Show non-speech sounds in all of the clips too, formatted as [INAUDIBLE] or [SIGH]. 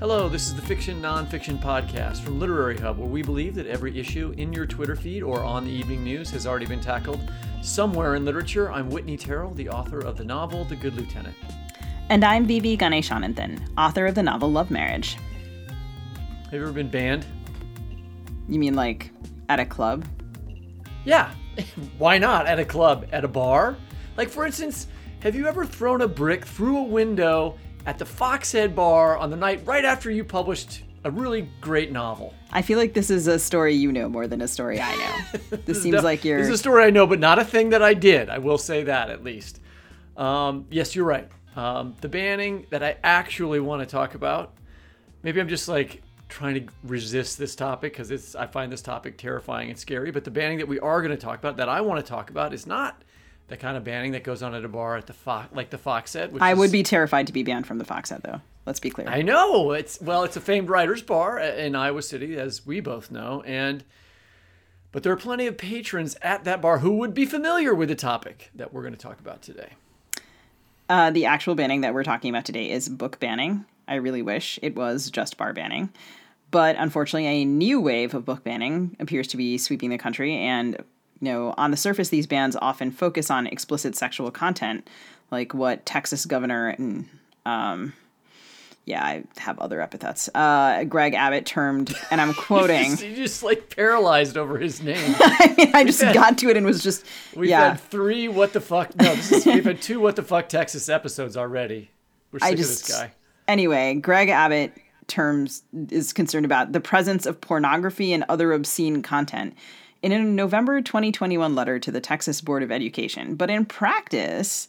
Hello, this is the Fiction Nonfiction Podcast from Literary Hub, where we believe that every issue in your Twitter feed or on the evening news has already been tackled somewhere in literature. I'm Whitney Terrell, the author of the novel The Good Lieutenant. And I'm Vivi Ganeshananthan, author of the novel Love Marriage. Have you ever been banned? You mean like at a club? Yeah. [LAUGHS] Why not? At a club? At a bar? Like, for instance, have you ever thrown a brick through a window at the Foxhead Bar on the night right after you published a really great novel. I feel like this is a story you know more than a story I know. [LAUGHS] This, this seems like you're. This is a story I know, but not a thing that I did. I will say that at least. Um, yes, you're right. Um, the banning that I actually want to talk about. Maybe I'm just like trying to resist this topic because it's I find this topic terrifying and scary. But the banning that we are going to talk about, that I want to talk about, is not the kind of banning that goes on at a bar at the Fox, like the Foxhead. I is, would be terrified to be banned from the Foxhead, though. Let's be clear. I know it's well, it's a famed writers' bar in Iowa City, as we both know, and but there are plenty of patrons at that bar who would be familiar with the topic that we're going to talk about today. Uh, the actual banning that we're talking about today is book banning. I really wish it was just bar banning. But unfortunately, a new wave of book banning appears to be sweeping the country, and you know, on the surface, these bans often focus on explicit sexual content, like what Texas governor and, um, yeah, I have other epithets. Uh, Greg Abbott termed, and I'm [LAUGHS] quoting. you, just, like paralyzed over his name. [LAUGHS] I mean, I just got to it and was just. We've yeah. had three what the fuck. No, is, we've had two what the fuck Texas episodes already. We're sick just, of this guy. Anyway, Greg Abbott terms is concerned about the presence of pornography and other obscene content in a November 2021 letter to the Texas Board of Education. But in practice,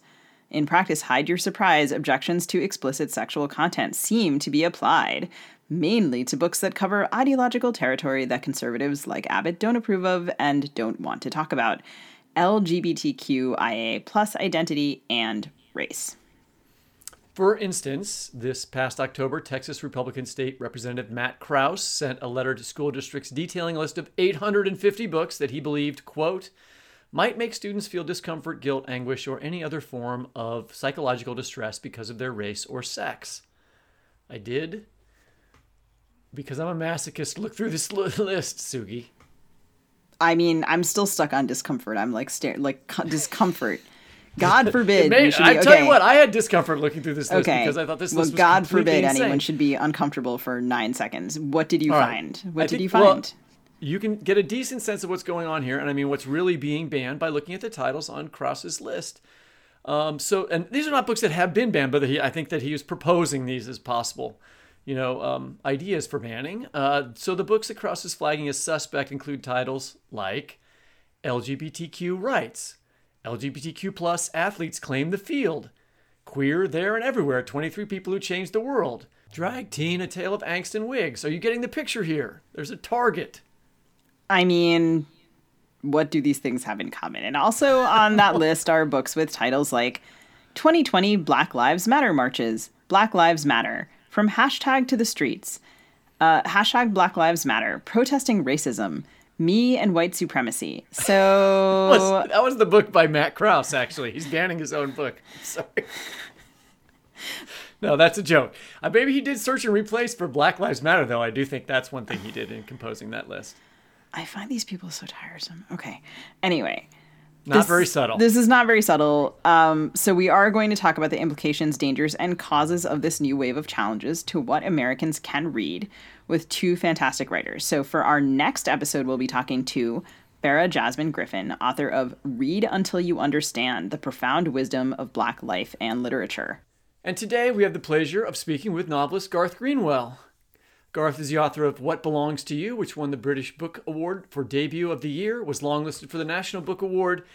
in practice, hide your surprise, objections to explicit sexual content seem to be applied mainly to books that cover ideological territory that conservatives like Abbott don't approve of and don't want to talk about LGBTQIA plus identity and race. For instance, this past October, Texas Republican State Representative Matt Krause sent a letter to school districts detailing a list of 850 books that he believed, quote, might make students feel discomfort, guilt, anguish, or any other form of psychological distress because of their race or sex. I did, because I'm a masochist, look through this list, Sugi. I mean, I'm still stuck on discomfort. I'm like, stare, like discomfort. God [LAUGHS] forbid. Be, I tell you what, I had discomfort looking through this list okay. because I thought this well, list was God forbid insane. anyone should be uncomfortable for nine seconds. What did you find? What I did think, you find? Well, you can get a decent sense of what's going on here, and I mean what's really being banned by looking at the titles on Krause's list. Um, so, and these are not books that have been banned, but he, I think that he was proposing these as possible, you know, um, ideas for banning. Uh, so the books that Krause is flagging as suspect include titles like LGBTQ rights, LGBTQ plus athletes claim the field. Queer there and everywhere, 23 people who changed the world. Drag teen, a tale of angst and wigs. Are you getting the picture here? There's a target. I mean, what do these things have in common? And also on that [LAUGHS] list are books with titles like 2020 Black Lives Matter Marches, Black Lives Matter, From Hashtag to the Streets, uh, Hashtag Black Lives Matter, Protesting Racism, Me and White Supremacy. So. [LAUGHS] Was- that was the book by Matt Krause, actually. He's banning his own book. [LAUGHS] Sorry. No, that's a joke. Uh, maybe he did search and replace for Black Lives Matter, though. I do think that's one thing he did in composing that list. I find these people so tiresome. Okay. Anyway. Not very subtle. This is not very subtle. Um, so, we are going to talk about the implications, dangers, and causes of this new wave of challenges to what Americans can read with two fantastic writers. So, for our next episode, we'll be talking to Farah Jasmine Griffin, author of Read Until You Understand The Profound Wisdom of Black Life and Literature. And today we have the pleasure of speaking with novelist Garth Greenwell. Garth is the author of What Belongs to You, which won the British Book Award for Debut of the Year, was longlisted for the National Book Award,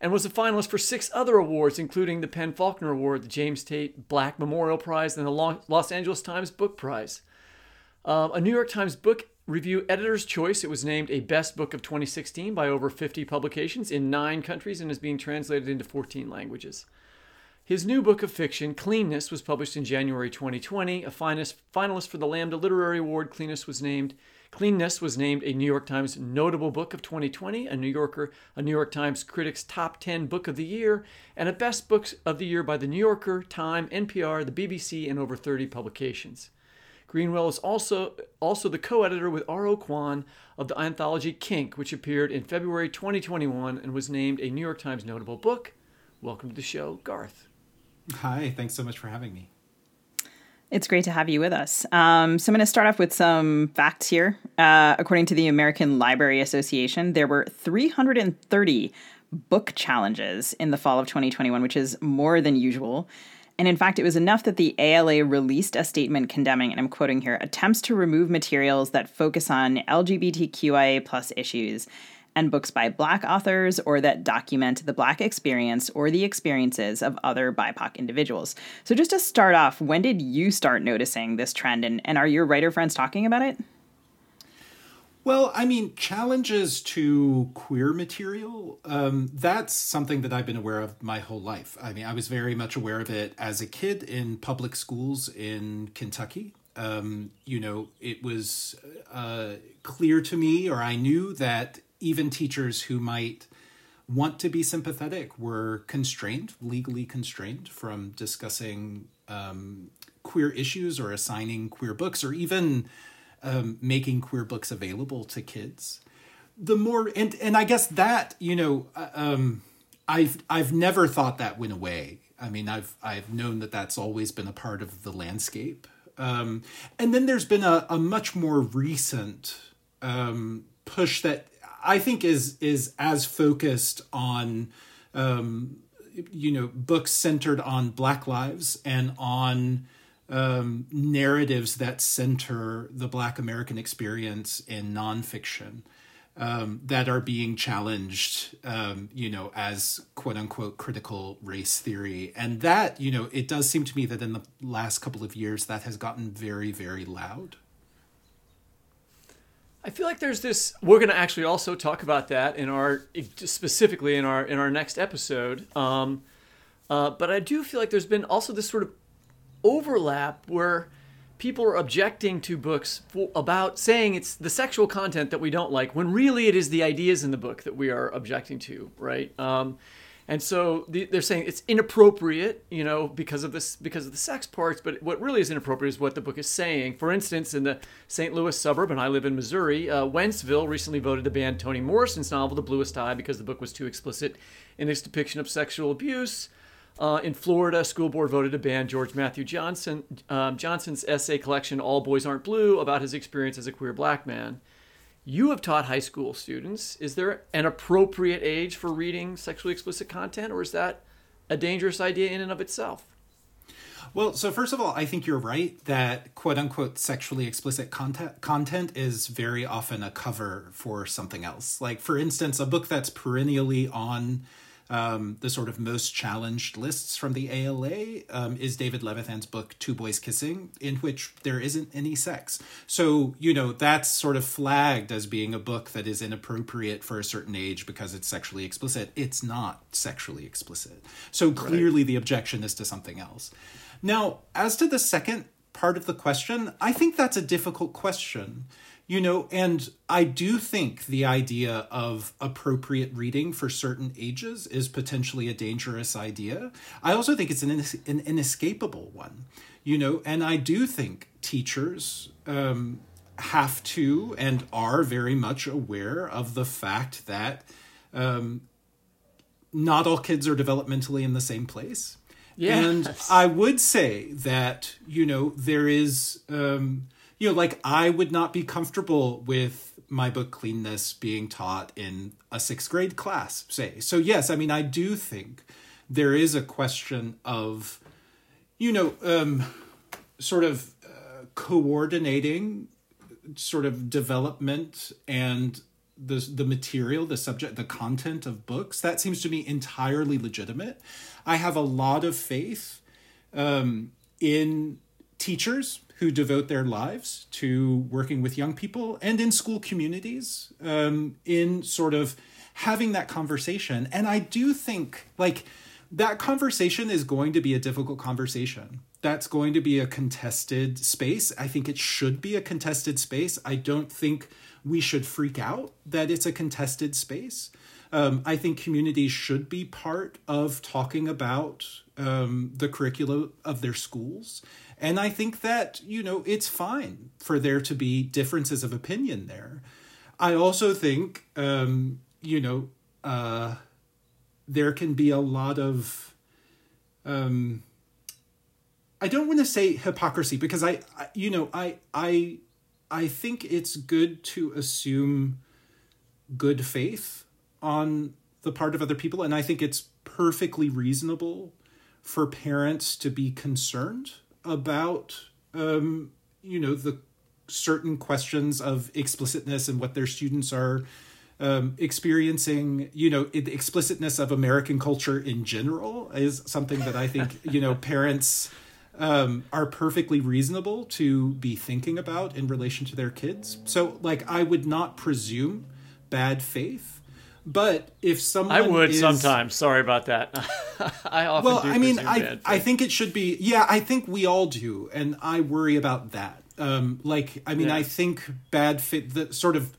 and was a finalist for six other awards, including the PEN/Faulkner Award, the James Tait Black Memorial Prize, and the Los Angeles Times Book Prize. Um, a New York Times Book Review Editor's Choice, it was named a Best Book of 2016 by over 50 publications in nine countries and is being translated into 14 languages. His new book of fiction, Cleanness, was published in January 2020. A finalist for the Lambda Literary Award, Cleanness was named. Cleanness was named a New York Times Notable Book of 2020, a New Yorker, a New York Times Critics Top 10 Book of the Year, and a Best Books of the Year by the New Yorker, Time, NPR, the BBC, and over 30 publications. Greenwell is also also the co-editor with R.O. Kwon of the anthology Kink, which appeared in February 2021 and was named a New York Times Notable Book. Welcome to the show, Garth. Hi, thanks so much for having me. It's great to have you with us. Um, so, I'm going to start off with some facts here. Uh, according to the American Library Association, there were 330 book challenges in the fall of 2021, which is more than usual. And in fact, it was enough that the ALA released a statement condemning, and I'm quoting here, attempts to remove materials that focus on LGBTQIA plus issues and books by Black authors or that document the Black experience or the experiences of other BIPOC individuals. So, just to start off, when did you start noticing this trend, and, and are your writer friends talking about it? Well, I mean, challenges to queer material, um, that's something that I've been aware of my whole life. I mean, I was very much aware of it as a kid in public schools in Kentucky. Um, you know, it was uh, clear to me, or I knew that even teachers who might want to be sympathetic were constrained, legally constrained, from discussing um, queer issues or assigning queer books or even um, making queer books available to kids. The more and and I guess that you know uh, um, I've I've never thought that went away. I mean I've I've known that that's always been a part of the landscape. Um, and then there's been a, a much more recent um, push that I think is is as focused on um, you know books centered on Black lives and on um, narratives that center the Black American experience in nonfiction um, that are being challenged, um, you know, as quote unquote critical race theory. And that, you know, it does seem to me that in the last couple of years that has gotten very, very loud. I feel like there's this. We're going to actually also talk about that in our specifically in our in our next episode. Um, uh, but I do feel like there's been also this sort of overlap where people are objecting to books for, about saying it's the sexual content that we don't like, when really it is the ideas in the book that we are objecting to, right? Um, and so the, they're saying it's inappropriate, you know, because of this, because of the sex parts. But what really is inappropriate is what the book is saying. For instance, in the St. Louis suburb, and I live in Missouri, uh, Wentzville recently voted to ban Toni Morrison's novel *The Bluest Eye* because the book was too explicit in its depiction of sexual abuse. Uh, in Florida, a school board voted to ban George Matthew Johnson um, Johnson's essay collection "All Boys Aren't Blue" about his experience as a queer black man. You have taught high school students. Is there an appropriate age for reading sexually explicit content, or is that a dangerous idea in and of itself? Well, so first of all, I think you're right that quote unquote sexually explicit content content is very often a cover for something else. Like for instance, a book that's perennially on um, the sort of most challenged lists from the ALA um, is David Levithan's book Two Boys Kissing, in which there isn't any sex. So you know that's sort of flagged as being a book that is inappropriate for a certain age because it's sexually explicit. It's not sexually explicit. So clearly the objection is to something else. Now, as to the second part of the question, I think that's a difficult question. You know, and I do think the idea of appropriate reading for certain ages is potentially a dangerous idea. I also think it's an, an inescapable one, you know, and I do think teachers um, have to and are very much aware of the fact that um, not all kids are developmentally in the same place. Yes. And I would say that, you know, there is, um, you know, like I would not be comfortable with my book Cleanness being taught in a sixth grade class, say. So, yes, I mean, I do think there is a question of, you know, um, sort of uh, coordinating sort of development and the the material, the subject, the content of books. That seems to me entirely legitimate. I have a lot of faith um, in teachers who devote their lives to working with young people and in school communities um, in sort of having that conversation. And I do think like that conversation is going to be a difficult conversation. That's going to be a contested space. I think it should be a contested space. I don't think we should freak out that it's a contested space. Um, I think communities should be part of talking about um, the curricula of their schools. And I think that, you know, it's fine for there to be differences of opinion there. I also think, um, you know, uh, there can be a lot of, um, I don't want to say hypocrisy because I, I, you know, I, I, I think it's good to assume good faith on the part of other people. And I think it's perfectly reasonable for parents to be concerned about, um, you know, the certain questions of explicitness and what their students are um, experiencing. You know, the explicitness of American culture in general is something that I think, you know, [LAUGHS] parents um, are perfectly reasonable to be thinking about in relation to their kids. So, like, I would not presume bad faith. But if someone I would is, sometimes. Sorry about that. [LAUGHS] I often well, do I mean, I bad I think it should be. Yeah, I think we all do, and I worry about that. Um, like, I mean, Yeah. I think bad faith, the sort of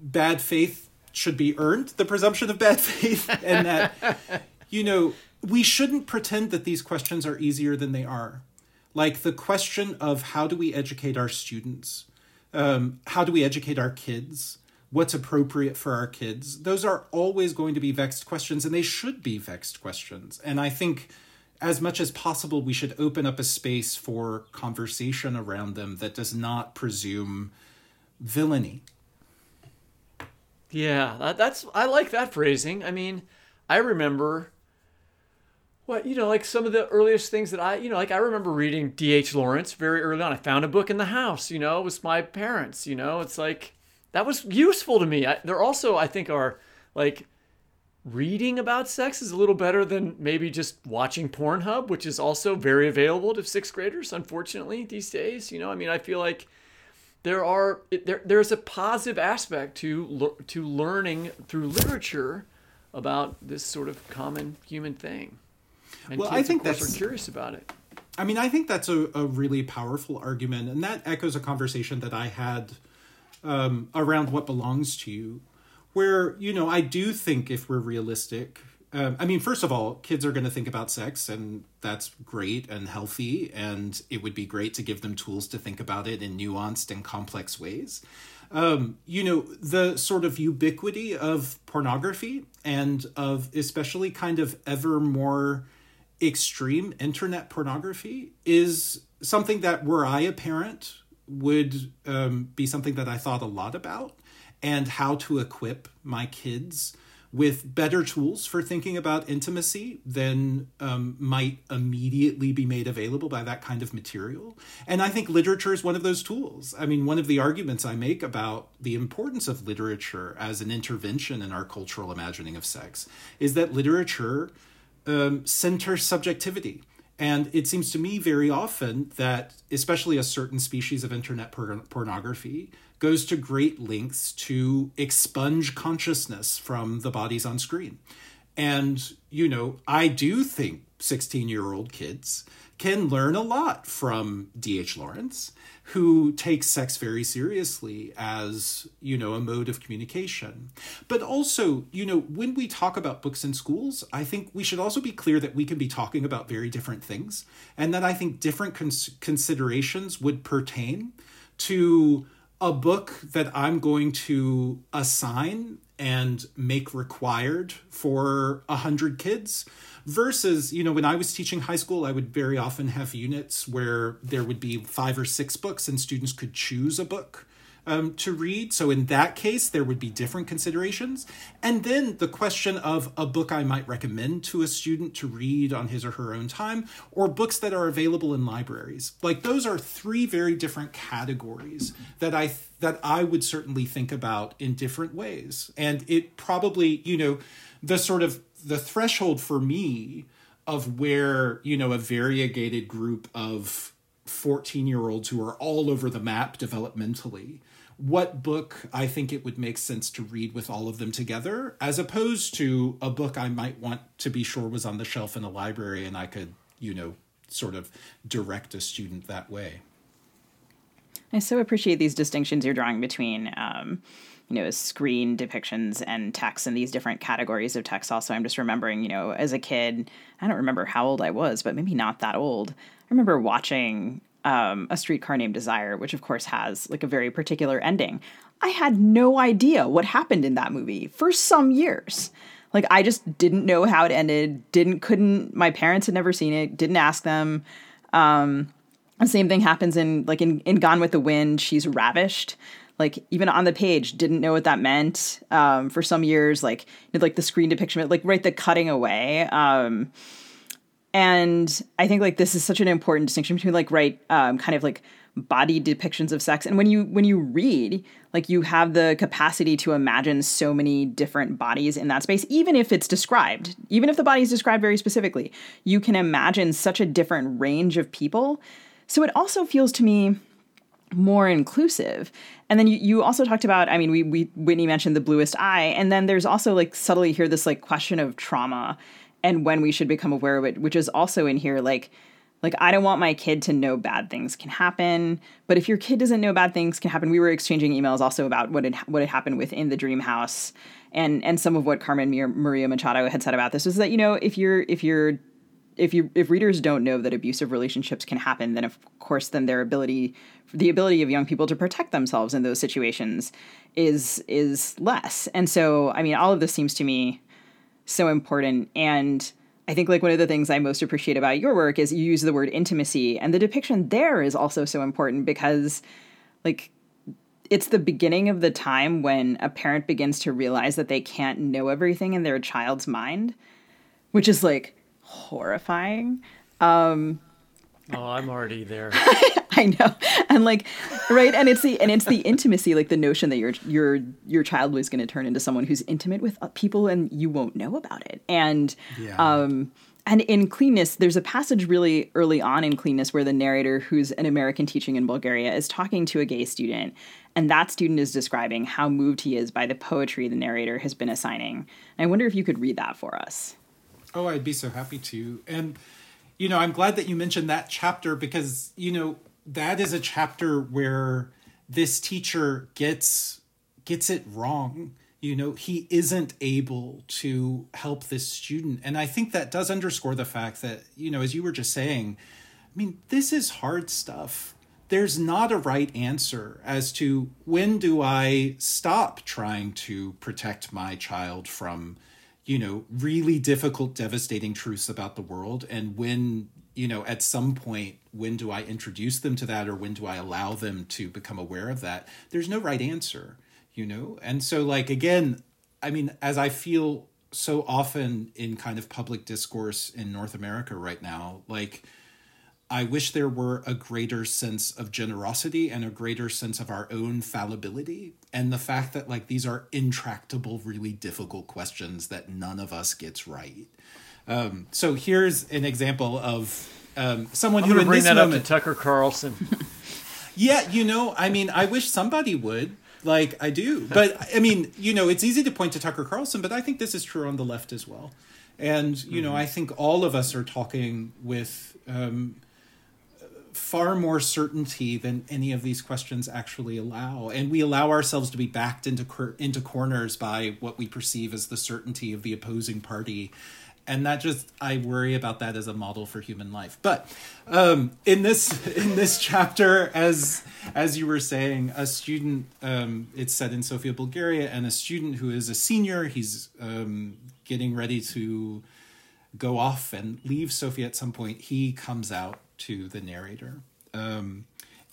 bad faith should be earned. The presumption of bad [LAUGHS] faith, and that you know we shouldn't pretend that these questions are easier than they are. Like the question of how do we educate our students, um, how do we educate our kids, what's appropriate for our kids. Those are always going to be vexed questions, and they should be vexed questions. And I think as much as possible, we should open up a space for conversation around them that does not presume villainy. Yeah, that's I like that phrasing. I mean, I remember what you know, like some of the earliest things that I, you know, like I remember reading D.H. Lawrence very early on. I found a book in the house. You know, it was my parents. You know, it's like that was useful to me. I, there also, I think, are like reading about sex is a little better than maybe just watching Pornhub, which is also very available to sixth graders, unfortunately, these days. You know, I mean, I feel like there are there there's a positive aspect to to learning through literature about this sort of common human thing. And Well, kids, I think of course, that's- are curious about it. I mean, I think that's a, a really powerful argument, and that echoes a conversation that I had um, around what belongs to you, where, you know, I do think if we're realistic, um, I mean, first of all, kids are going to think about sex, and that's great and healthy, and it would be great to give them tools to think about it in nuanced and complex ways. Um, you know, the sort of ubiquity of pornography and of especially kind of ever more extreme internet pornography is something that were I a parent would um, be something that I thought a lot about and how to equip my kids with better tools for thinking about intimacy than um, might immediately be made available by that kind of material. And I think literature is one of those tools. I mean, one of the arguments I make about the importance of literature as an intervention in our cultural imagining of sex is that literature um, centers subjectivity. And it seems to me very often that, especially a certain species of internet por- pornography, goes to great lengths to expunge consciousness from the bodies on screen. And, you know, I do think 16 year old kids can learn a lot from D.H. Lawrence, who takes sex very seriously as, you know, a mode of communication. But also, you know, when we talk about books in schools, I think we should also be clear that we can be talking about very different things and that I think different cons- considerations would pertain to a book that I'm going to assign and make required for a hundred kids versus you know when i was teaching high school i would very often have units where there would be five or six books and students could choose a book um, to read. So in that case, there would be different considerations. And then the question of a book I might recommend to a student to read on his or her own time, or books that are available in libraries. Like those are three very different categories that I that I would certainly think about in different ways. And it probably, you know, the sort of the threshold for me of where, you know, a variegated group of 14 year olds who are all over the map developmentally what book I think it would make sense to read with all of them together, as opposed to a book I might want to be sure was on the shelf in a library and I could, you know, sort of direct a student that way. I so appreciate these distinctions you're drawing between, um, you know, screen depictions and text and these different categories of text. Also, I'm just remembering, you know, as a kid, I don't remember how old I was, but maybe not that old. I remember watching um, A Streetcar Named Desire, which of course has like a very particular ending. I had no idea what happened in that movie for some years. Like I just didn't know how it ended. Didn't couldn't. My parents had never seen it. Didn't ask them. Um, the same thing happens in like in, in Gone with the Wind. She's ravished. Like even on the page, didn't know what that meant. Um, for some years, like like the screen depiction, like right the cutting away. Um, and i think like this is such an important distinction between like right um, kind of like body depictions of sex and when you when you read like you have the capacity to imagine so many different bodies in that space even if it's described even if the body is described very specifically you can imagine such a different range of people so it also feels to me more inclusive. And then you, you also talked about i mean we, we whitney mentioned the bluest eye. And then there's also like subtly here this like question of trauma and when we should become aware of it, which is also in here like like I don't want my kid to know bad things can happen, but if your kid doesn't know bad things can happen, we were exchanging emails also about what had what had happened within the dream house, and and some of what Carmen Maria Machado had said about this was that you know if you're if you're if you if readers don't know that abusive relationships can happen, then of course then their ability the ability of young people to protect themselves in those situations is is less. And so I mean all of this seems to me so important. And I think like one of the things I most appreciate about your work is you use the word intimacy, and the depiction there is also so important because like it's the beginning of the time when a parent begins to realize that they can't know everything in their child's mind, which is like horrifying. Um, oh, I'm already there. [LAUGHS] I know. And like right and it's the and it's the intimacy like the notion that your your your child was going to turn into someone who's intimate with uh, people and you won't know about it. And yeah. um and in cleanness there's a passage really early on in cleanness where the narrator who's an American teaching in Bulgaria is talking to a gay student and that student is describing how moved he is by the poetry the narrator has been assigning. And I wonder if you could read that for us. Oh, I'd be so happy to. And you know, I'm glad that you mentioned that chapter because, you know, that is a chapter where this teacher gets gets it wrong. You know he isn't able to help this student. And i think that does underscore the fact that you know as you were just saying i mean this is hard stuff. There's not a right answer as to when do i stop trying to protect my child from you know really difficult devastating truths about the world and when you know at some point when do i introduce them to that or when do i allow them to become aware of that there's no right answer you know and so like again i mean as i feel so often in kind of public discourse in North America right now. Like, I wish there were a greater sense of generosity and a greater sense of our own fallibility. And the fact that, like, these are intractable, really difficult questions that none of us gets right. Um, so here's an example of um, someone I'm who, in to bring that moment, up to Tucker Carlson. [LAUGHS] [LAUGHS] yeah, you know, I mean, I wish somebody would. Like I do, [LAUGHS] but I mean, you know, it's easy to point to Tucker Carlson, but I think this is true on the left as well. And you know, I think all of us are talking with um, far more certainty than any of these questions actually allow, and we allow ourselves to be backed into cor- into corners by what we perceive as the certainty of the opposing party. And that just i worry about that as a model for human life. But um, in this [LAUGHS] in this chapter as as you were saying a student um, it's set in sofia bulgaria and a student who is a senior he's um, getting ready to go off and leave sofia at some point he comes out to the narrator um,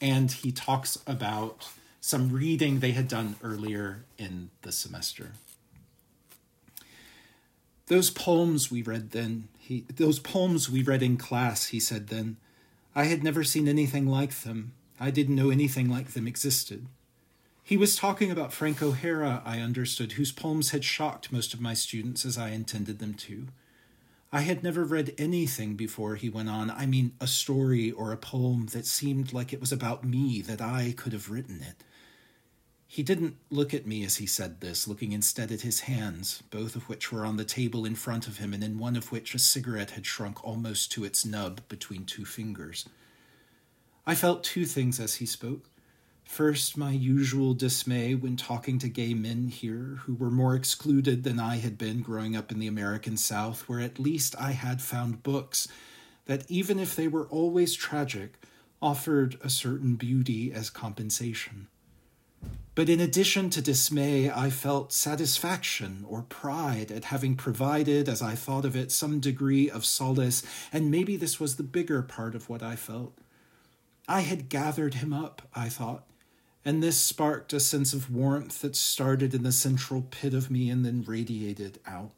and he talks about some reading they had done earlier in the semester those poems we read then, he those poems we read in class, he said then, I had never seen anything like them. I didn't know anything like them existed. He was talking about Frank O'Hara, I understood, whose poems had shocked most of my students as I intended them to. I had never read anything before, he went on. I mean, a story or a poem that seemed like it was about me, that I could have written it. He didn't look at me as he said this, looking instead at his hands, both of which were on the table in front of him, and in one of which a cigarette had shrunk almost to its nub between two fingers. I felt two things as he spoke. First, my usual dismay when talking to gay men here, who were more excluded than I had been growing up in the American South, where at least I had found books that, even if they were always tragic, offered a certain beauty as compensation. But in addition to dismay, I felt satisfaction or pride at having provided, as I thought of it, some degree of solace, and maybe this was the bigger part of what I felt. I had gathered him up, I thought, and this sparked a sense of warmth that started in the central pit of me and then radiated out.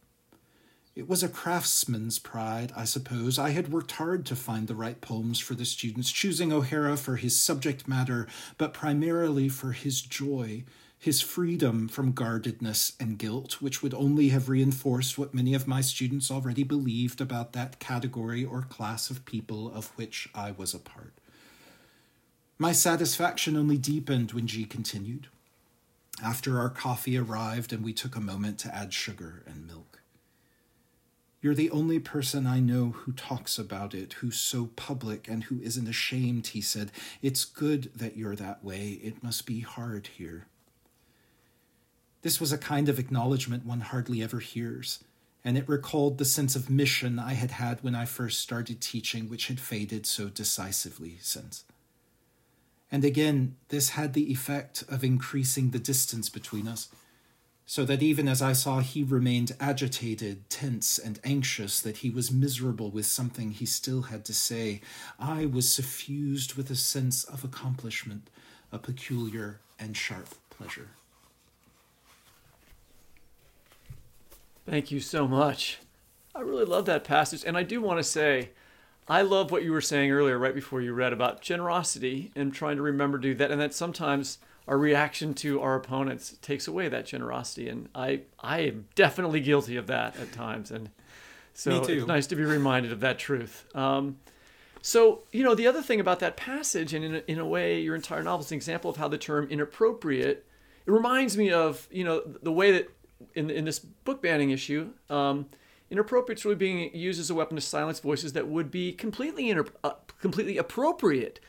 It was a craftsman's pride, I suppose. I had worked hard to find the right poems for the students, choosing O'Hara for his subject matter, but primarily for his joy, his freedom from guardedness and guilt, which would only have reinforced what many of my students already believed about that category or class of people of which I was a part. My satisfaction only deepened when G continued. After our coffee arrived and we took a moment to add sugar and milk. You're the only person I know who talks about it, who's so public and who isn't ashamed, he said. It's good that you're that way. It must be hard here. This was a kind of acknowledgement one hardly ever hears, and it recalled the sense of mission I had had when I first started teaching, which had faded so decisively since. And again, this had the effect of increasing the distance between us so that even as I saw he remained agitated, tense, and anxious, that he was miserable with something he still had to say, I was suffused with a sense of accomplishment, a peculiar and sharp pleasure. Thank you so much. I really love that passage. And I do want to say, I love what you were saying earlier, right before you read about generosity and trying to remember to do that. And that sometimes our reaction to our opponents takes away that generosity. And I, I am definitely guilty of that at times. And so it's nice to be reminded of that truth. Um, so, you know, the other thing about that passage, and in a, in a way, your entire novel is an example of how the term inappropriate, it reminds me of, you know, the way that in, in this book banning issue, um, inappropriate really being used as a weapon to silence voices that would be completely, inter- uh, completely appropriate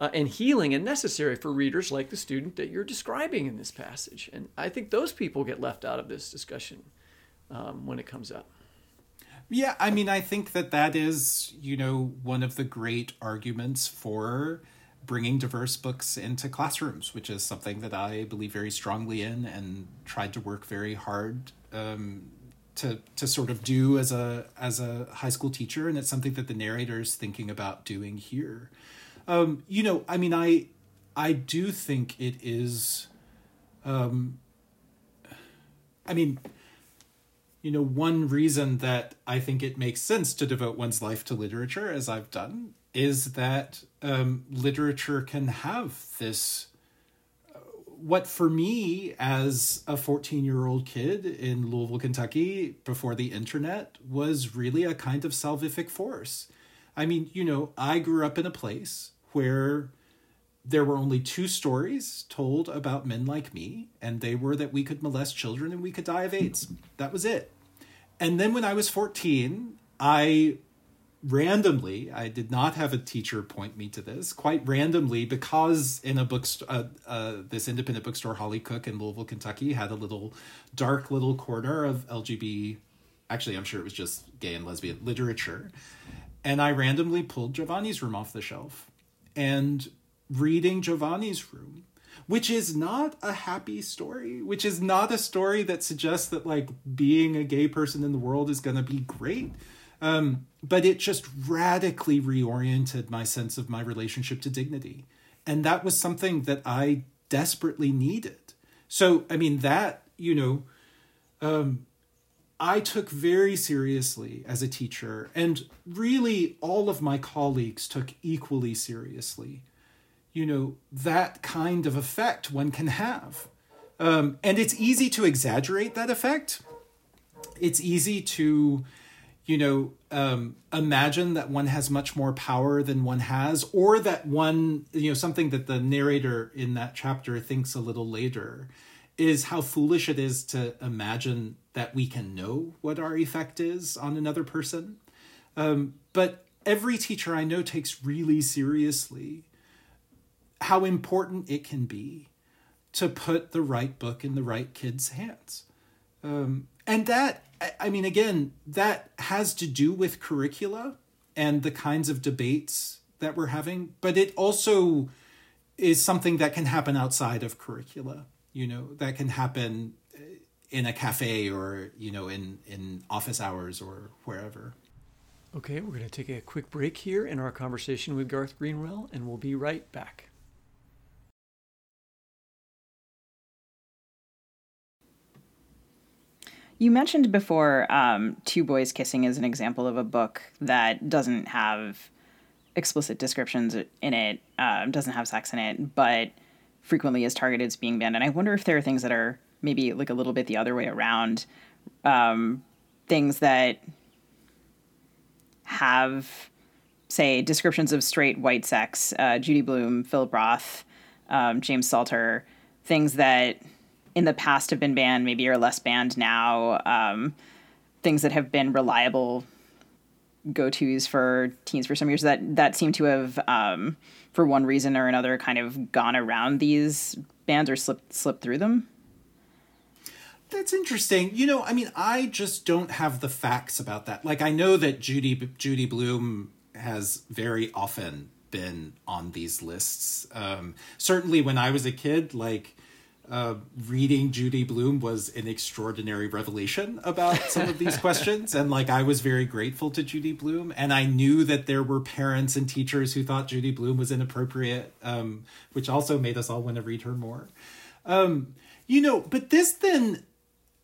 uh, and healing and necessary for readers like the student that you're describing in this passage. And I think those people get left out of this discussion um, when it comes up. Yeah, I mean, I think that that is, you know, one of the great arguments for bringing diverse books into classrooms, which is something that I believe very strongly in and tried to work very hard um, to to sort of do as a as a high school teacher, and it's something that the narrator is thinking about doing here. Um, you know, I mean, I I do think it is. Um, I mean, you know, one reason that I think it makes sense to devote one's life to literature, as I've done, is that um, literature can have this. What for me, as a 14 year old kid in Louisville, Kentucky, before the internet, was really a kind of salvific force. I mean, you know, I grew up in a place where there were only two stories told about men like me, and they were that we could molest children and we could die of AIDS. That was it. And then when I was 14, I randomly, I did not have a teacher point me to this, quite randomly, because in a bookstore, uh, uh, this independent bookstore, Hawley-Cooke in Louisville, Kentucky, had a little dark little corner of LGB, actually, I'm sure it was just gay and lesbian literature. And I randomly pulled Giovanni's room off the shelf. And reading Giovanni's room, which is not a happy story, which is not a story that suggests that like being a gay person in the world is going to be great. Um, but it just radically reoriented my sense of my relationship to dignity. And that was something that I desperately needed. So, I mean, that, you know, um, I took very seriously as a teacher, and really all of my colleagues took equally seriously you know that kind of effect one can have um, and it's easy to exaggerate that effect it's easy to you know um, imagine that one has much more power than one has or that one you know something that the narrator in that chapter thinks a little later is how foolish it is to imagine that we can know what our effect is on another person um, but every teacher i know takes really seriously how important it can be to put the right book in the right kid's hands. Um, and that, I- mean, again, that has to do with curricula and the kinds of debates that we're having, but it also is something that can happen outside of curricula, you know, that can happen uh, in a cafe or, you know, in, in office hours or wherever. Okay, we're going to take a quick break here in our conversation with Garth Greenwell, and we'll be right back. You mentioned before um, Two Boys Kissing as an example of a book that doesn't have explicit descriptions in it, um, doesn't have sex in it, but frequently is targeted as being banned. And I wonder if there are things that are maybe like a little bit the other way around, um, things that have, say, descriptions of straight white sex, uh, Judy Blume, Philip Roth, um, James Salter, things that in the past have been banned, maybe are less banned now. Um, things that have been reliable go-tos for teens for some years that that seem to have, um, for one reason or another, kind of gone around these bans or slipped slipped through them. That's interesting. You know, I mean, I just don't have the facts about that. Like, I know that Judy Judy Blume has very often been on these lists. Um, certainly, when I was a kid, like uh, reading Judy Blume was an extraordinary revelation about some of these [LAUGHS] questions, and like I was very grateful to Judy Blume, and I knew that there were parents and teachers who thought Judy Blume was inappropriate, um, which also made us all want to read her more. Um, you know, but this then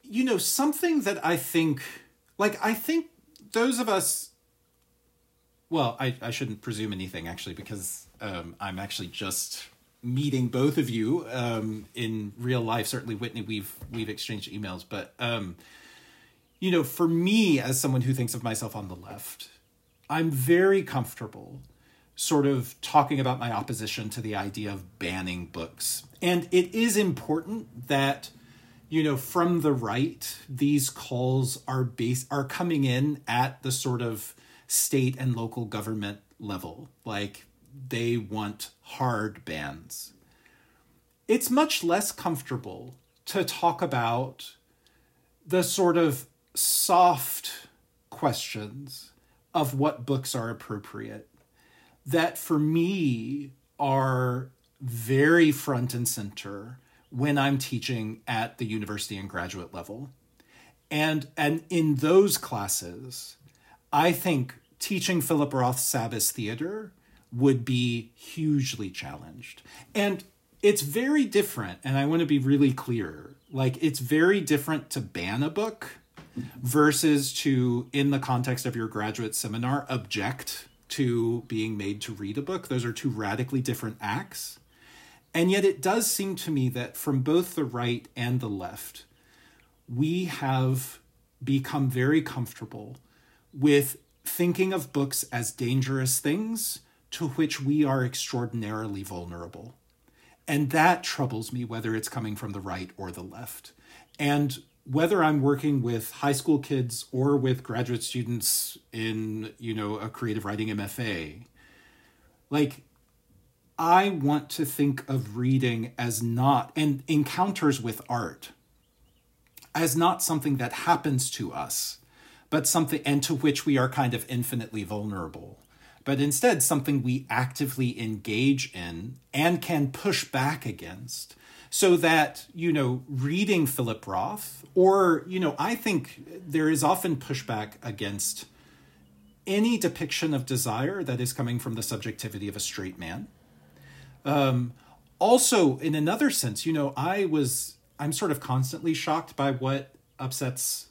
you know, something that I think, like, I think those of us, well, I, I shouldn't presume anything actually, because um, I'm actually just meeting both of you um, in real life. Certainly, Whitney, we've we've exchanged emails, but um, you know, for me as someone who thinks of myself on the left, I'm very comfortable sort of talking about my opposition to the idea of banning books. And it is important that you know from the right these calls are base are coming in at the sort of state and local government level like they want hard bans it's much less comfortable to talk about the sort of soft questions of what books are appropriate that for me are very front and center when I'm teaching at the university and graduate level. And and in those classes, I think teaching Philip Roth's Sabbath theater would be hugely challenged. And it's very different, and I want to be really clear. Like it's very different to ban a book versus to, in the context of your graduate seminar, object to being made to read a book. Those are two radically different acts. And yet, it does seem to me that from both the right and the left, we have become very comfortable with thinking of books as dangerous things to which we are extraordinarily vulnerable. And that troubles me, whether it's coming from the right or the left. And whether I'm working with high school kids or with graduate students in, you know, a creative writing MFA, like I want to think of reading as not and encounters with art as not something that happens to us, but something and to which we are kind of infinitely vulnerable but instead something we actively engage in and can push back against. So that you know reading philip roth or you know i think there is often pushback against any depiction of desire that is coming from the subjectivity of a straight man. Um, also in another sense you know i was i'm sort of constantly shocked by what upsets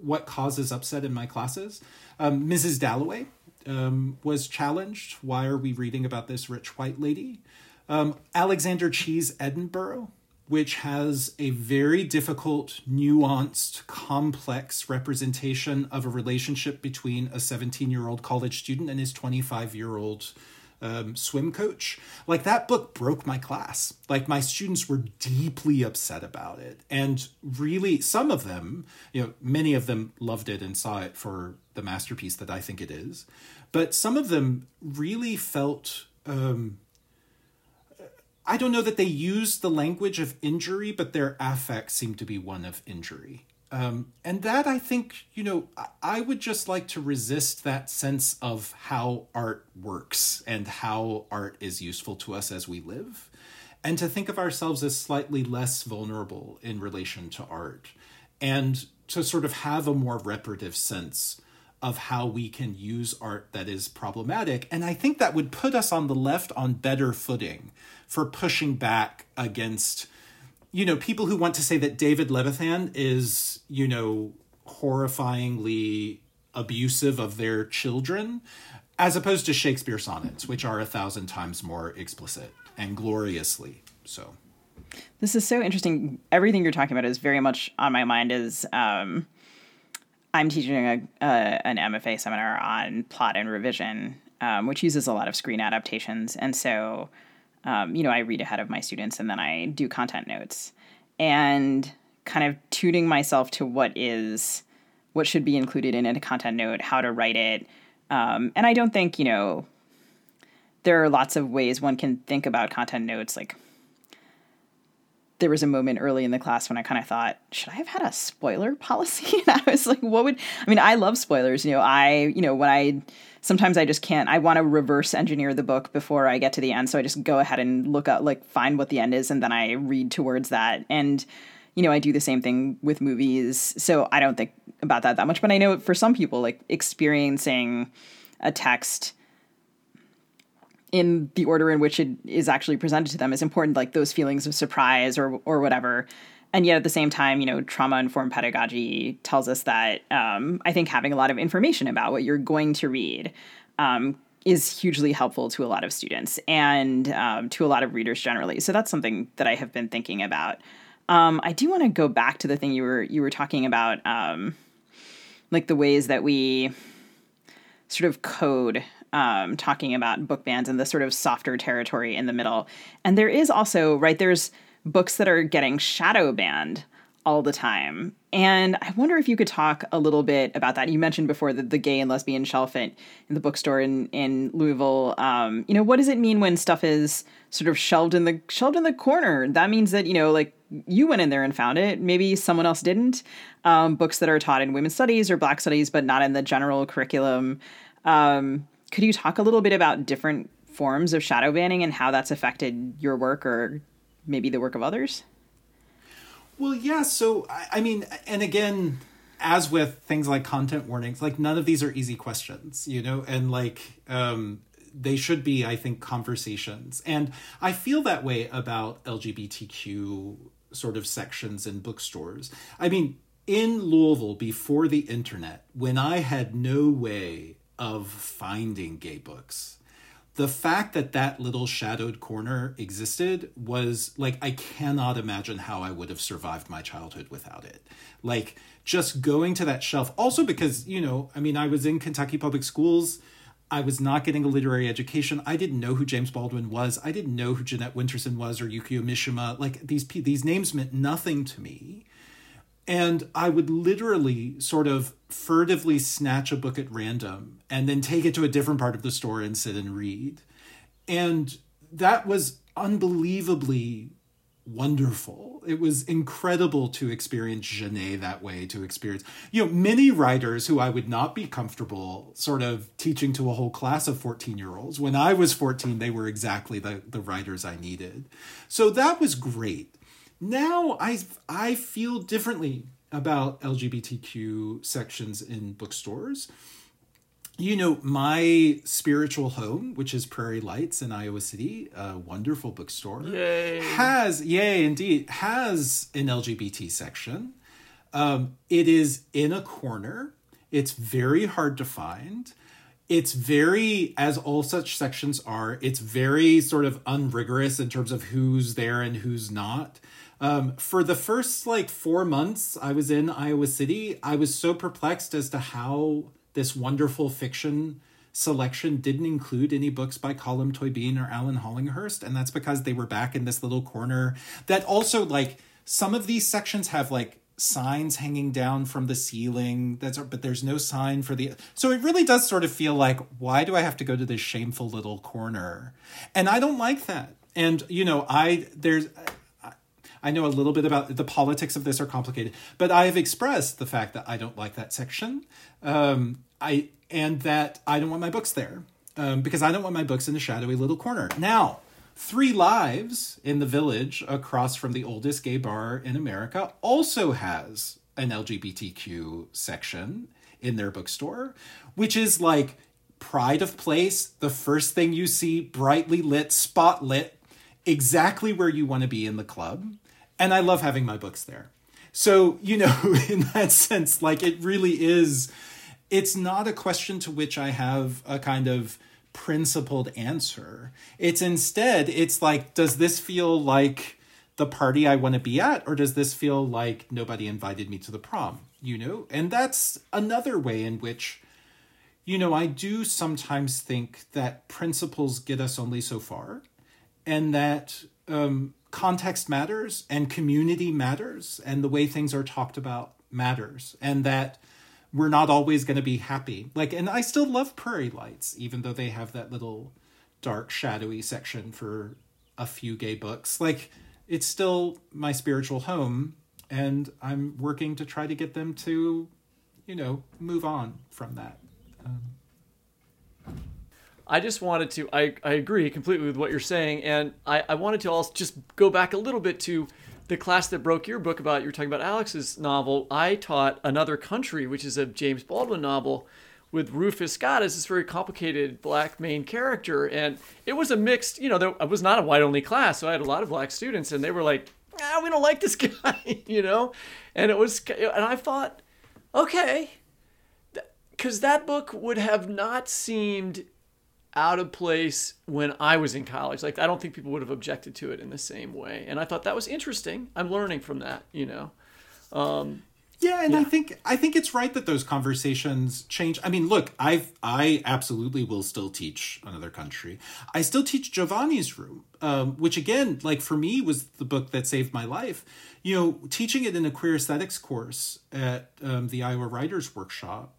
what causes upset in my classes. Um, mrs dalloway um, was challenged. Why are we reading about this rich white lady? Um, Alexander Chee's Edinburgh, which has a very difficult, nuanced, complex representation of a relationship between a 17 year old college student and his 25 year old um, swim coach. Like that book broke my class. Like my students were deeply upset about it. And really, some of them, you know, many of them loved it and saw it for the masterpiece that I think it is. But some of them really felt. Um, I don't know that they used the language of injury, but their affect seemed to be one of injury. Um, and that I think, you know, I would just like to resist that sense of how art works and how art is useful to us as we live, and to think of ourselves as slightly less vulnerable in relation to art, and to sort of have a more reparative sense of how we can use art that is problematic. And I think that would put us on the left on better footing for pushing back against you know, people who want to say that David Levithan is, you know, horrifyingly abusive of their children, as opposed to Shakespeare sonnets, which are a thousand times more explicit and gloriously so. This is so interesting. Everything you're talking about is very much on my mind. Is um, I'm teaching a, an MFA seminar on plot and revision, um, which uses a lot of screen adaptations, and so um, you know, I read ahead of my students and then I do content notes and kind of tuning myself to what is what should be included in a content note, how to write it. Um, and I don't think, you know, there are lots of ways one can think about content notes. Like, there was a moment early in the class when I kind of thought, should I have had a spoiler [LAUGHS] policy? [LAUGHS] And I was like, what would, I mean, I love spoilers. You know, I, you know, when I, sometimes I just can't, I want to reverse engineer the book before I get to the end. So I just go ahead and look up, like, find what the end is, and then I read towards that. And, you know, I do the same thing with movies. So I don't think about that that much. But I know for some people, like, experiencing a text in the order in which it is actually presented to them is important like those feelings of surprise or or whatever. And yet at the same time you know trauma informed pedagogy tells us that um, i think having a lot of information about what you're going to read um, is hugely helpful to a lot of students and um, to a lot of readers generally. So that's something that i have been thinking about. Um, i do want to go back to the thing you were you were talking about um, like the ways that we sort of code um, talking about book bans and the sort of softer territory in the middle. And there is also, right, there's books that are getting shadow banned all the time. And I wonder if you could talk a little bit about that. You mentioned before the, the gay and lesbian shelf in, in the bookstore in, in Louisville. Um, you know, what does it mean when stuff is sort of shelved in the shelved in the corner? That means that, you know, like you went in there and found it. Maybe someone else didn't. Um, books that are taught in women's studies or black studies, but not in the general curriculum. Um, could you talk a little bit about different forms of shadow banning and how that's affected your work or maybe the work of others? Well, yeah. So, I mean, and again, as with things like content warnings, like none of these are easy questions, you know, and like, um, they should be, I think, conversations. And I feel that way about LGBTQ sort of sections in bookstores. I mean, in Louisville before the internet, when I had no way of finding gay books, the fact that that little shadowed corner existed was like, I cannot imagine how I would have survived my childhood without it. Like, just going to that shelf. Also, because, you know, I mean, I was in Kentucky public schools. I was not getting a literary education. I didn't know who James Baldwin was. I didn't know who Jeanette Winterson was or Yukio Mishima. Like these these names meant nothing to me. And I would literally sort of furtively snatch a book at random and then take it to a different part of the store and sit and read. And that was unbelievably wonderful. It was incredible to experience Genet that way, to experience, you know, many writers who I would not be comfortable sort of teaching to a whole class of 14 year olds. When I was 14, they were exactly the, the writers I needed. So that was great now I I feel differently about LGBTQ sections in bookstores. You know, my spiritual home, which is Prairie Lights in Iowa City, a wonderful bookstore, yay. has, yay, indeed, has an LGBT section. Um, it is in a corner. It's very hard to find. It's very, as all such sections are, it's very sort of unrigorous in terms of who's there and who's not. Um, for the first like four months I was in Iowa City, I was so perplexed as to how this wonderful fiction selection didn't include any books by Colm Tóibín or Alan Hollinghurst, and that's because they were back in this little corner. That also like some of these sections have like signs hanging down from the ceiling that's but there's no sign for the so it really does sort of feel like why do i have to go to this shameful little corner and i don't like that and you know i there's I know a little bit about the politics of this are complicated, but I have expressed the fact that I don't like that section. Um, I and that I don't want my books there um, because I don't want my books in a shadowy little corner. Now, Three Lives in the Village, across from the oldest gay bar in America, also has an LGBTQ section in their bookstore, which is like pride of place, the first thing you see, brightly lit, spotlit, exactly where you want to be in the club and I love having my books there. So, you know, [LAUGHS] in that sense, like it really is, it's not a question to which I have a kind of principled answer. It's instead, it's like, does this feel like the party I want to be at, or does this feel like nobody invited me to the prom? You know? And that's another way in which, you know, I do sometimes think that principles get us only so far, and that um, context matters and community matters and the way things are talked about matters and that we're not always going to be happy. Like and i still love prairie lights even though they have that little dark shadowy section for a few gay books. Like it's still my spiritual home and i'm working to try to get them to you know move on from that. Um, I just wanted to, I, I agree completely with what you're saying. And I, I wanted to also just go back a little bit to the class that broke your book about, you were talking about Alex's novel. I taught Another Country, which is a James Baldwin novel with Rufus Scott as this very complicated black main character. And it was a mixed, you know, there, it was not a white only class. So I had a lot of black students and they were like, ah, we don't like this [LAUGHS] guy, [LAUGHS] you know? And it was, and I thought, okay, because that book would have not seemed out of place when I was in college. Like I don't think people would have objected to it in the same way. And I thought that was interesting. I'm learning from that, you know. Um, yeah, and yeah. I think I think it's right that those conversations change. I mean, look, I've I absolutely will still teach another country. I still teach Giovanni's Room, um, which again, like for me, was the book that saved my life. You know, teaching it in a queer aesthetics course at um, the Iowa Writers Workshop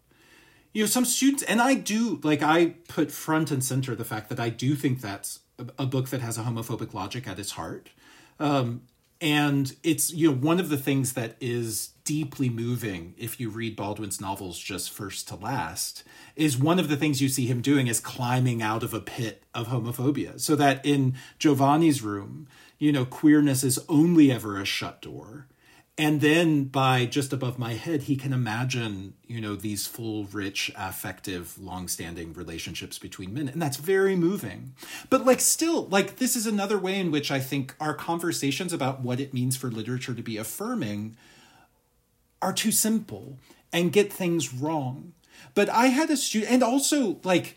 you know some students and i do like i put front and center the fact that i do think that's a, book that has a homophobic logic at its heart. Um, and it's you know one of the things that is deeply moving if you read baldwin's novels just first to last is one of the things you see him doing is climbing out of a pit of homophobia. So that in giovanni's room you know queerness is only ever a shut door and then by just above my head he can imagine you know these full rich affective long-standing relationships between men and that's very moving but like still like this is another way in which i think our conversations about what it means for literature to be affirming are too simple and get things wrong. But I had a student, and also like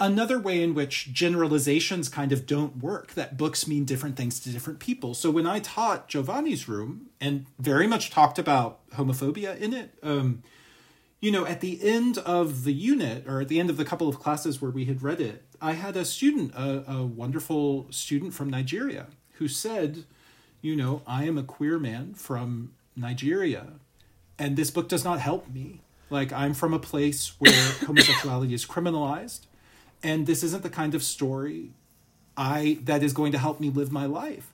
another way in which generalizations kind of don't work, that books mean different things to different people. So when I taught Giovanni's Room and very much talked about homophobia in it, um, you know, at the end of the unit or at the end of the couple of classes where we had read it, I had a student, a, a wonderful student from Nigeria, who said, you know, I am a queer man from Nigeria, and this book does not help me. Like, I'm from a place where [LAUGHS] homosexuality is criminalized, and this isn't the kind of story I that is going to help me live my life.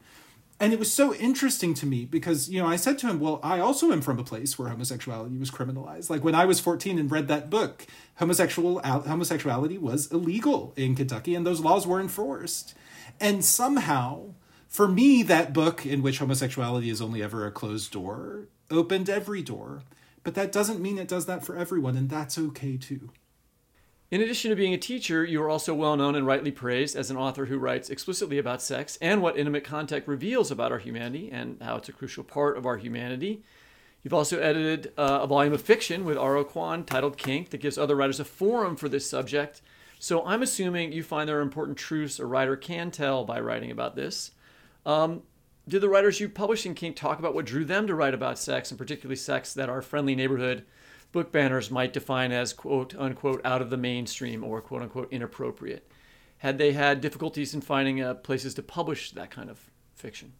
And it was so interesting to me because you know i said to him well i also am from a place where homosexuality was criminalized. Like when i was 14 and read that book homosexual homosexuality was illegal in kentucky and those laws were enforced. And somehow for me that book in which homosexuality is only ever a closed door opened every door. But that doesn't mean it does that for everyone and that's okay too in addition to being a teacher, you are also well known and rightly praised as an author who writes explicitly about sex and what intimate contact reveals about our humanity and how it's a crucial part of our humanity. You've also edited uh, a volume of fiction with R.O. Kwon titled Kink that gives other writers a forum for this subject. So I'm assuming you find there are important truths a writer can tell by writing about this. Um, did the writers you published in Kink talk about what drew them to write about sex, and particularly sex that our friendly neighborhood book banners might define as quote unquote out of the mainstream or quote unquote inappropriate. Had they had difficulties in finding uh, places to publish that kind of fiction?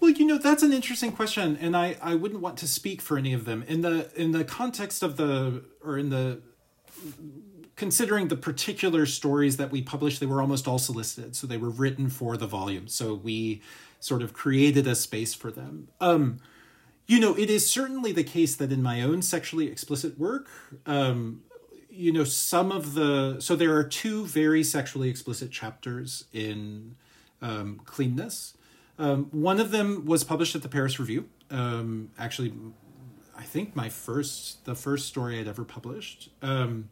Well, you know that's an interesting question, and I, I wouldn't want to speak for any of them in the in the context of the or in the considering the particular stories that we published, they were almost all solicited, so they were written for the volume. So we sort of created a space for them. Um, you know, it is certainly the case that in my own sexually explicit work, um, you know, some of the so there are two very sexually explicit chapters in um, Cleanness. Um, one of them was published at the Paris Review. Um, actually, I think my first, the first story I'd ever published. Um,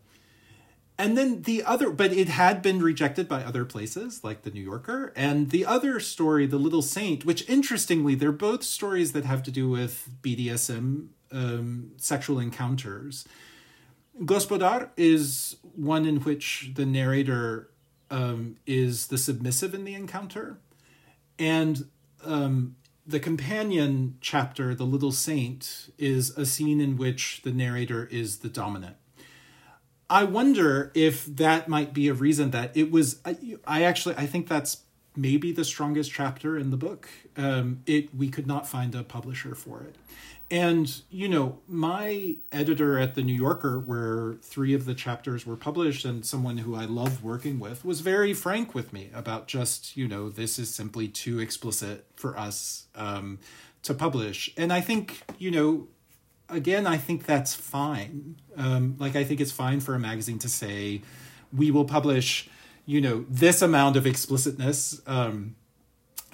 and then the other but it had been rejected by other places like the new yorker. And the other story the little saint which interestingly they're both stories that have to do with bdsm um, sexual encounters. Gospodar is one in which the narrator um, is the submissive in the encounter. And um, the companion chapter the little saint is a scene in which the narrator is the dominant I wonder if that might be a reason that it was. I, I actually I think that's maybe the strongest chapter in the book. Um, it we could not find a publisher for it, and you know my editor at the New Yorker, where three of the chapters were published, and someone who I love working with, was very frank with me about just you know this is simply too explicit for us um, to publish, and I think you know again, I think that's fine. Um, like, I think it's fine for a magazine to say, we will publish, you know, this amount of explicitness. Um,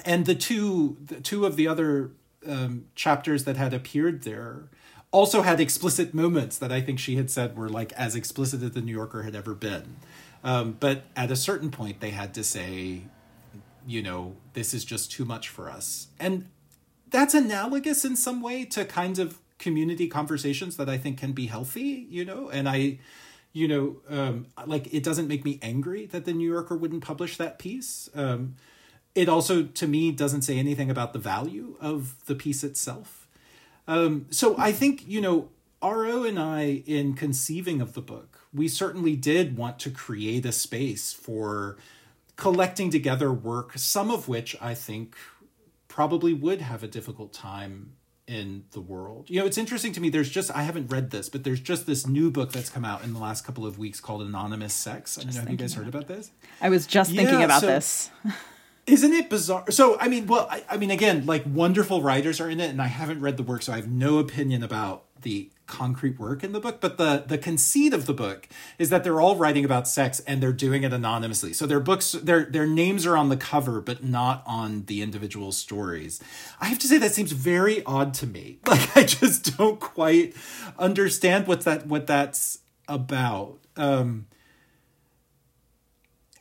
and the two, the two of the other um, chapters that had appeared there also had explicit moments that I think she had said were like as explicit as the New Yorker had ever been. Um, but at a certain point, they had to say, you know, this is just too much for us. And that's analogous in some way to kind of community conversations that I think can be healthy, you know, and I, you know, um, like it doesn't make me angry that the New Yorker wouldn't publish that piece. Um, it also, to me, doesn't say anything about the value of the piece itself. Um, so I think, you know, R.O. and I, in conceiving of the book, we certainly did want to create a space for collecting together work, some of which I think probably would have a difficult time in the world. You know, it's interesting to me. There's just I haven't read this, but there's just this new book that's come out in the last couple of weeks called Anonymous Sex. I don't know if you guys heard about this. I was just yeah, thinking about so, this. [LAUGHS] Isn't it bizarre? So, I mean, well, I, I mean, again, like wonderful writers are in it, and I haven't read the work, so I have no opinion about the concrete work in the book but the the conceit of the book is that they're all writing about sex and they're doing it anonymously. So their books their their names are on the cover but not on the individual stories. I have to say that seems very odd to me. [LAUGHS] Like i just don't quite understand what that what that's about. Um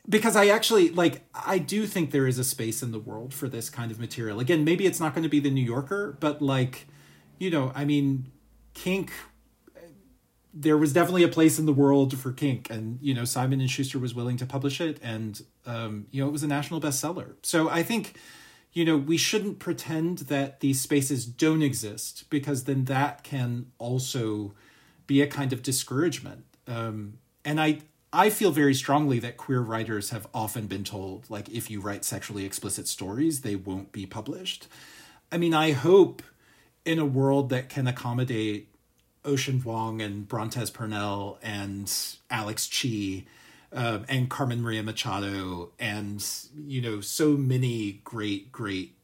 because I actually like I do think there is a space in the world for this kind of material. Again, maybe it's not going to be the New Yorker, but like you know, I mean, kink there was definitely a place in the world for kink and you know simon and schuster was willing to publish it and um, you know it was a national bestseller. So i think you know we shouldn't pretend that these spaces don't exist because then that can also be a kind of discouragement. Um, and i i feel very strongly that queer writers have often been told like if you write sexually explicit stories they won't be published. I mean i hope in a world that can accommodate Ocean Vuong and Brontez Purnell and Alex Chee um, and Carmen Maria Machado and you know so many great great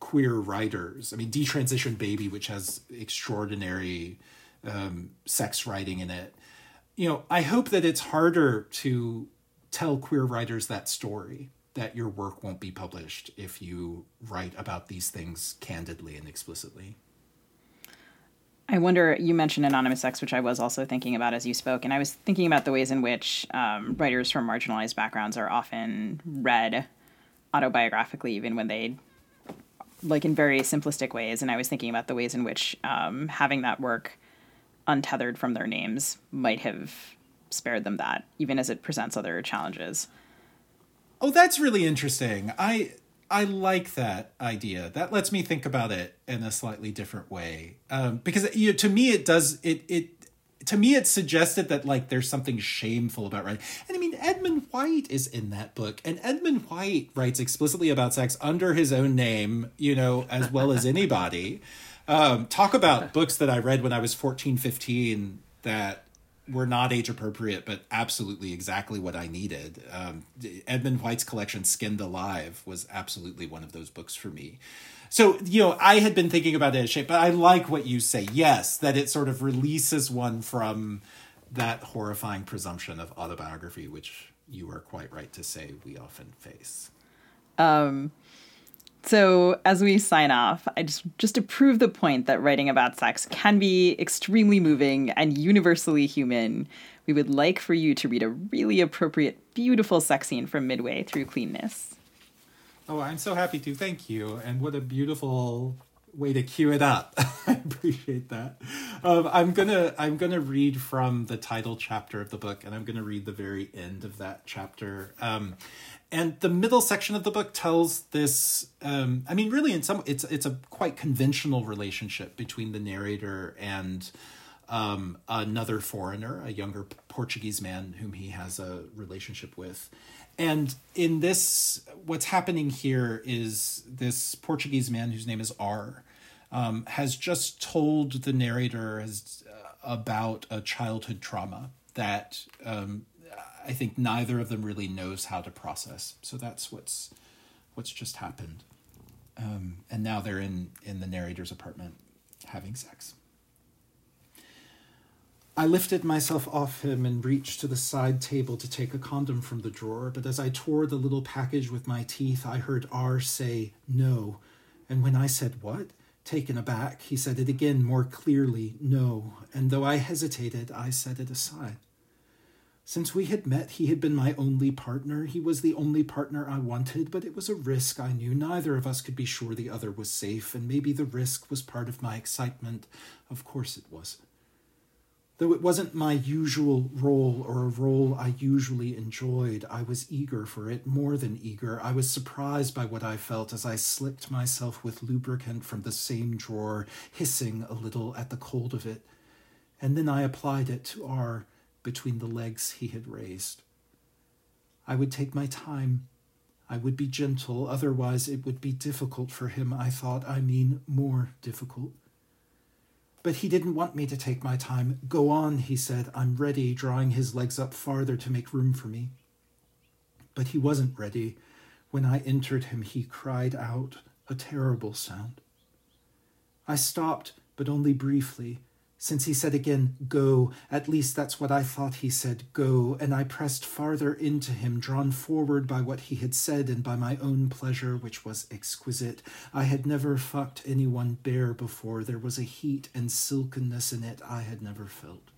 queer writers. I mean, Detransition Baby, which has extraordinary um, sex writing in it. You know, I hope that it's harder to tell queer writers that story that your work won't be published if you write about these things candidly and explicitly. I wonder, you mentioned anonymous sex, which I was also thinking about as you spoke, and I was thinking about the ways in which um, writers from marginalized backgrounds are often read autobiographically, even when they, like in very simplistic ways. And I was thinking about the ways in which um, having that work untethered from their names might have spared them that, even as it presents other challenges. Oh, that's really interesting. I I like that idea. That lets me think about it in a slightly different way. Um, because you know, to me, it does it it to me it suggested that like there's something shameful about writing. And I mean, Edmund White is in that book, and Edmund White writes explicitly about sex under his own name, you know, as well as anybody. [LAUGHS] Um, talk about [LAUGHS] books that I read when I was 14, 15 that were not age appropriate, but absolutely exactly what I needed. Um, Edmund White's collection, Skinned Alive, was absolutely one of those books for me. So, you know, I had been thinking about it as shape, but I like what you say. Yes, that it sort of releases one from that horrifying presumption of autobiography, which you are quite right to say we often face. Um, so, as we sign off, I just just to prove the point that writing about sex can be extremely moving and universally human, we would like for you to read a really appropriate, beautiful sex scene from Midway through Cleanness. Oh, I'm so happy to. Thank you. And what a beautiful way to cue it up. [LAUGHS] I appreciate that. Um, I'm gonna I'm gonna read from the title chapter of the book, and I'm gonna read the very end of that chapter. Um, and the middle section of the book tells this um, i mean really in some it's it's a quite conventional relationship between the narrator and um, another foreigner a younger portuguese man whom he has a relationship with. And in this what's happening here is this portuguese man whose name is r um, has just told the narrator uh, about a childhood trauma that um, I think neither of them really knows how to process. So that's what's what's just happened. Um, and now they're in in the narrator's apartment having sex. I lifted myself off him and reached to the side table to take a condom from the drawer, but as I tore the little package with my teeth, I heard R say no. And when I said what, taken aback, he said it again more clearly no. And though I hesitated, I set it aside. Since we had met, he had been my only partner. He was the only partner I wanted, but it was a risk I knew. Neither of us could be sure the other was safe, and maybe the risk was part of my excitement. Of course it was. Though it wasn't my usual role or a role I usually enjoyed, I was eager for it, more than eager. I was surprised by what I felt as I slicked myself with lubricant from the same drawer, hissing a little at the cold of it. And then I applied it to R between the legs he had raised. I would take my time. I would be gentle, otherwise, it would be difficult for him, I thought. I mean, more difficult. But he didn't want me to take my time. Go on, he said. I'm ready, drawing his legs up farther to make room for me. But he wasn't ready. When I entered him, he cried out, a terrible sound. I stopped, but only briefly. Since he said again, Go, at least that's what I thought he said, Go, and I pressed farther into him, drawn forward by what he had said and by my own pleasure, which was exquisite. I had never fucked anyone bare before. There was a heat and silkenness in it I had never felt.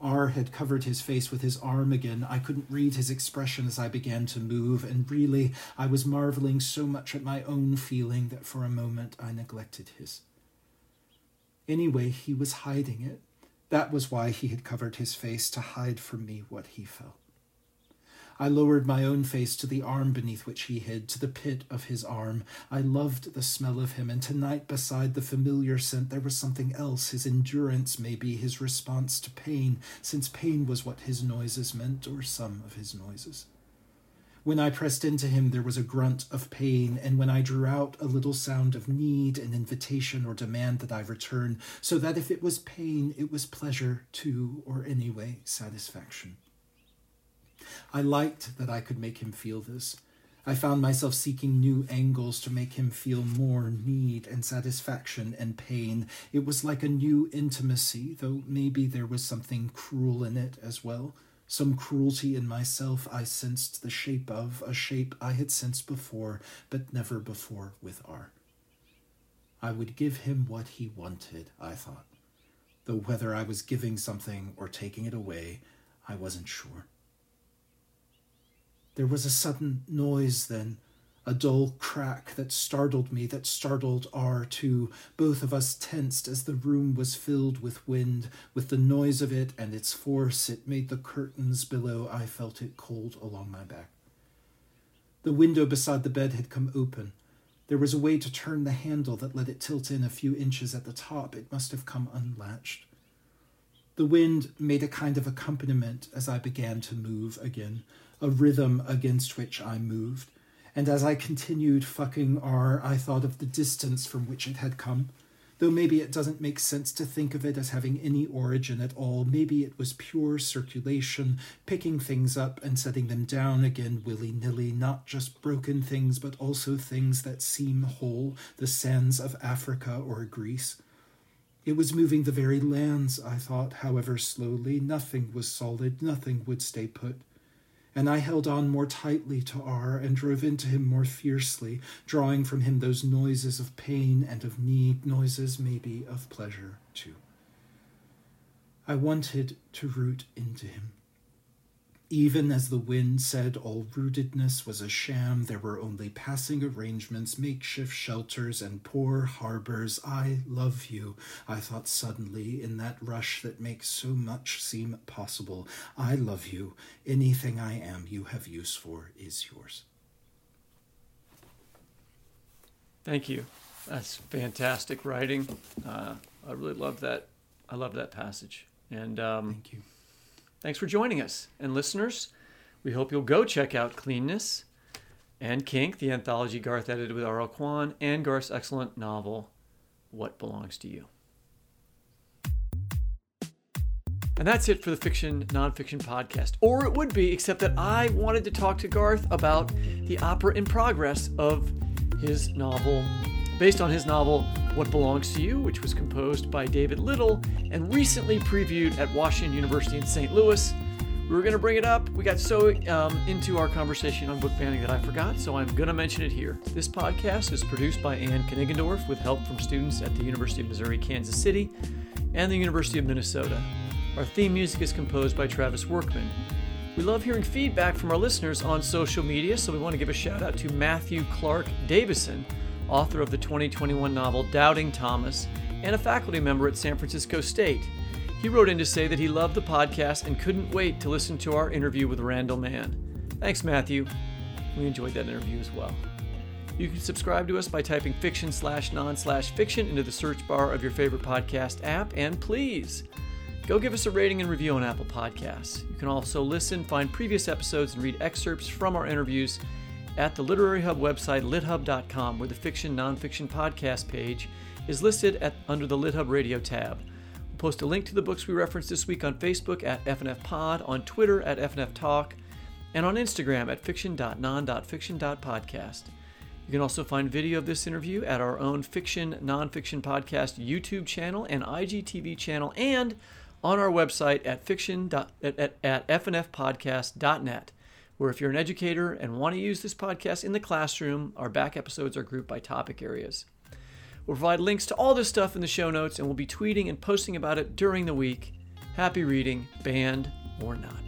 R had covered his face with his arm again. I couldn't read his expression as I began to move, and really I was marveling so much at my own feeling that for a moment I neglected his. Anyway, he was hiding it. That was why he had covered his face to hide from me what he felt. I lowered my own face to the arm beneath which he hid, to the pit of his arm. I loved the smell of him, and tonight, beside the familiar scent, there was something else his endurance, maybe, his response to pain, since pain was what his noises meant, or some of his noises. When I pressed into him, there was a grunt of pain, and when I drew out, a little sound of need, an invitation or demand that I return, so that if it was pain, it was pleasure too, or anyway, satisfaction. I liked that I could make him feel this. I found myself seeking new angles to make him feel more need and satisfaction and pain. It was like a new intimacy, though maybe there was something cruel in it as well. Some cruelty in myself I sensed the shape of, a shape I had sensed before, but never before with R. I would give him what he wanted, I thought, though whether I was giving something or taking it away, I wasn't sure. There was a sudden noise then, a dull crack that startled me, that startled R too. Both of us tensed as the room was filled with wind. With the noise of it and its force, it made the curtains below. I felt it cold along my back. The window beside the bed had come open. There was a way to turn the handle that let it tilt in a few inches at the top. It must have come unlatched. The wind made a kind of accompaniment as I began to move again a rhythm against which I moved, and as I continued fucking R, I thought of the distance from which it had come. Though maybe it doesn't make sense to think of it as having any origin at all. Maybe it was pure circulation, picking things up and setting them down again willy nilly, not just broken things, but also things that seem whole, the sands of Africa or Greece. It was moving the very lands, I thought, however slowly. Nothing was solid, nothing would stay put and I held on more tightly to R and drove into him more fiercely, drawing from him those noises of pain and of need, noises maybe of pleasure too. I wanted to root into him. Even as the wind said all rootedness was a sham, there were only passing arrangements, makeshift shelters, and poor harbors. I love you, I thought suddenly, in that rush that makes so much seem possible. I love you. Anything I am you have use for is yours. Thank you. That's fantastic writing. Uh, I really love that. I love that passage. And um, Thank you. Thanks for joining us. And listeners, we hope you'll go check out Cleanness and Kink, the anthology Garth edited with R.O. Kwon, and Garth's excellent novel, What Belongs to You. And that's it for the fiction nonfiction podcast. Or it would be, except that I wanted to talk to Garth about the opera in progress of his novel, based on his novel What Belongs to You, which was composed by David Little and recently previewed at Washington University in St. Louis. We were going to bring it up. We got so um, into our conversation on book banning that I forgot, so I'm going to mention it here. This podcast is produced by Anne Kniggendorf with help from students at the University of Missouri Kansas City and the University of Minnesota. Our theme music is composed by Travis Workman. We love hearing feedback from our listeners on social media, so we want to give a shout out to Matthew Clark Davison, author of the 2021 novel Doubting Thomas, and a faculty member at San Francisco State. He wrote in to say that he loved the podcast and couldn't wait to listen to our interview with Randall Mann. Thanks, Matthew. We enjoyed that interview as well. You can subscribe to us by typing fiction slash non slash fiction into the search bar of your favorite podcast app, and please go give us a rating and review on Apple Podcasts. You can also listen, find previous episodes, and read excerpts from our interviews at the Literary Hub website, lithub.com, where the fiction nonfiction podcast page is listed at, under the LitHub Radio tab. We'll post a link to the books we referenced this week on Facebook at FNF Pod, on Twitter at FNF Talk, and on Instagram at fiction.non.fiction.podcast. You can also find video of this interview at our own Fiction Nonfiction Podcast YouTube channel and IGTV channel, and on our website at fiction. at, at, at fnfpodcast.net where if you're an educator and want to use this podcast in the classroom, our back episodes are grouped by topic areas. We'll provide links to all this stuff in the show notes, and we'll be tweeting and posting about it during the week. Happy reading, banned or not.